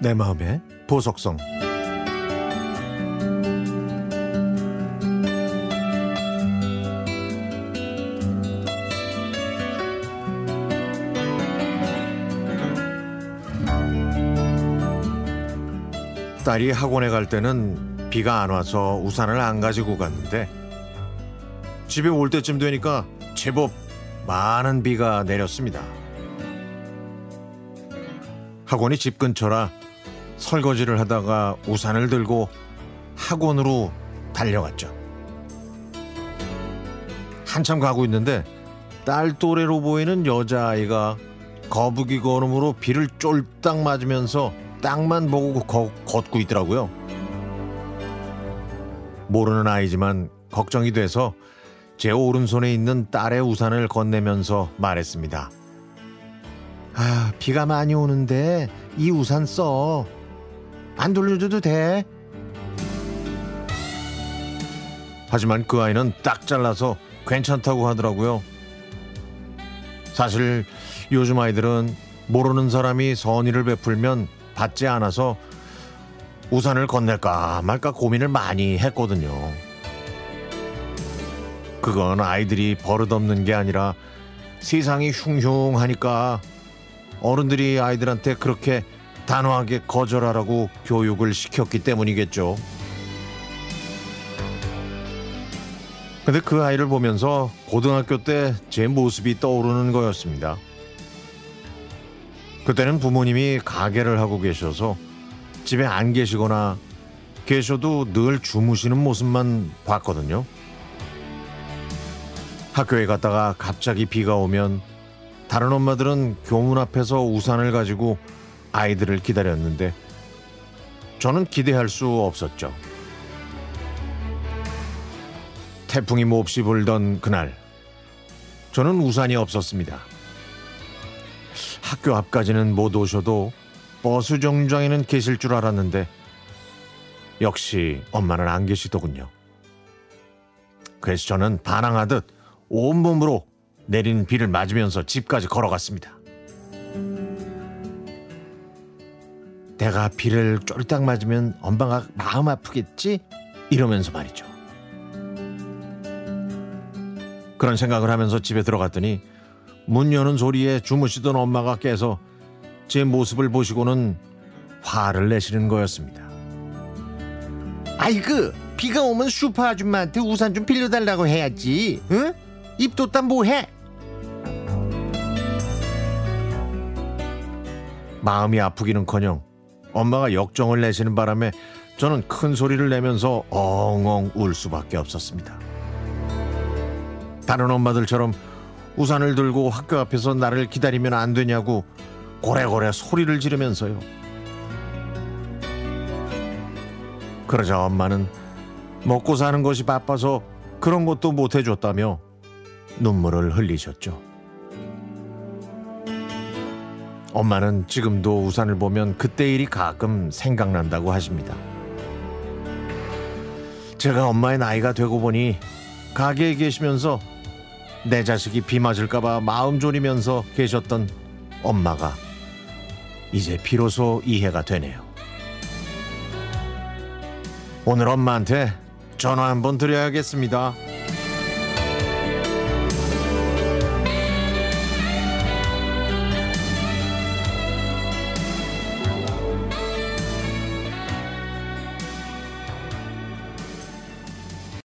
내 마음의 보석성 딸이 학원에 갈 때는 비가 안 와서 우산을 안 가지고 갔는데 집에 올 때쯤 되니까 제법 많은 비가 내렸습니다. 학원이 집 근처라 설거지를 하다가 우산을 들고 학원으로 달려갔죠. 한참 가고 있는데 딸 또래로 보이는 여자아이가 거북이 걸음으로 비를 쫄딱 맞으면서 땅만 보고 거, 걷고 있더라고요. 모르는 아이지만 걱정이 돼서 제 오른손에 있는 딸의 우산을 건네면서 말했습니다. 아, 비가 많이 오는데 이 우산 써. 안 돌려줘도 돼. 하지만 그 아이는 딱 잘라서 괜찮다고 하더라고요. 사실 요즘 아이들은 모르는 사람이 선의를 베풀면 받지 않아서 우산을 건넬까 말까 고민을 많이 했거든요. 그건 아이들이 버릇없는 게 아니라 세상이 흉흉하니까 어른들이 아이들한테 그렇게 단호하게 거절하라고 교육을 시켰기 때문이겠죠. 근데 그 아이를 보면서 고등학교 때 제 모습이 떠오르는 거였습니다. 그때는 부모님이 가게를 하고 계셔서 집에 안 계시거나 계셔도 늘 주무시는 모습만 봤거든요. 학교에 갔다가 갑자기 비가 오면 다른 엄마들은 교문 앞에서 우산을 가지고 아이들을 기다렸는데 저는 기대할 수 없었죠. 태풍이 몹시 불던 그날 저는 우산이 없었습니다. 학교 앞까지는 못 오셔도 버스 정류장에는 계실 줄 알았는데 역시 엄마는 안 계시더군요. 그래서 저는 반항하듯 온몸으로 내린 비를 맞으면서 집까지 걸어갔습니다. 내가 비를 쫄딱 맞으면 엄마가 마음 아프겠지? 이러면서 말이죠. 그런 생각을 하면서 집에 들어갔더니 문 여는 소리에 주무시던 엄마가 깨서 제 모습을 보시고는 화를 내시는 거였습니다. 아이고 비가 오면 슈퍼 아줌마한테 우산 좀 빌려달라고 해야지. 응? 입 뒀다 뭐해? 마음이 아프기는커녕 엄마가 역정을 내시는 바람에 저는 큰 소리를 내면서 엉엉 울 수밖에 없었습니다. 다른 엄마들처럼 우산을 들고 학교 앞에서 나를 기다리면 안 되냐고 고래고래 소리를 지르면서요. 그러자 엄마는 먹고 사는 것이 바빠서 그런 것도 못 해줬다며 눈물을 흘리셨죠. 엄마는 지금도 우산을 보면 그때 일이 가끔 생각난다고 하십니다. 제가 엄마의 나이가 되고 보니 가게에 계시면서 내 자식이 비 맞을까봐 마음 졸이면서 계셨던 엄마가 이제 비로소 이해가 되네요. 오늘 엄마한테 전화 한번 드려야겠습니다.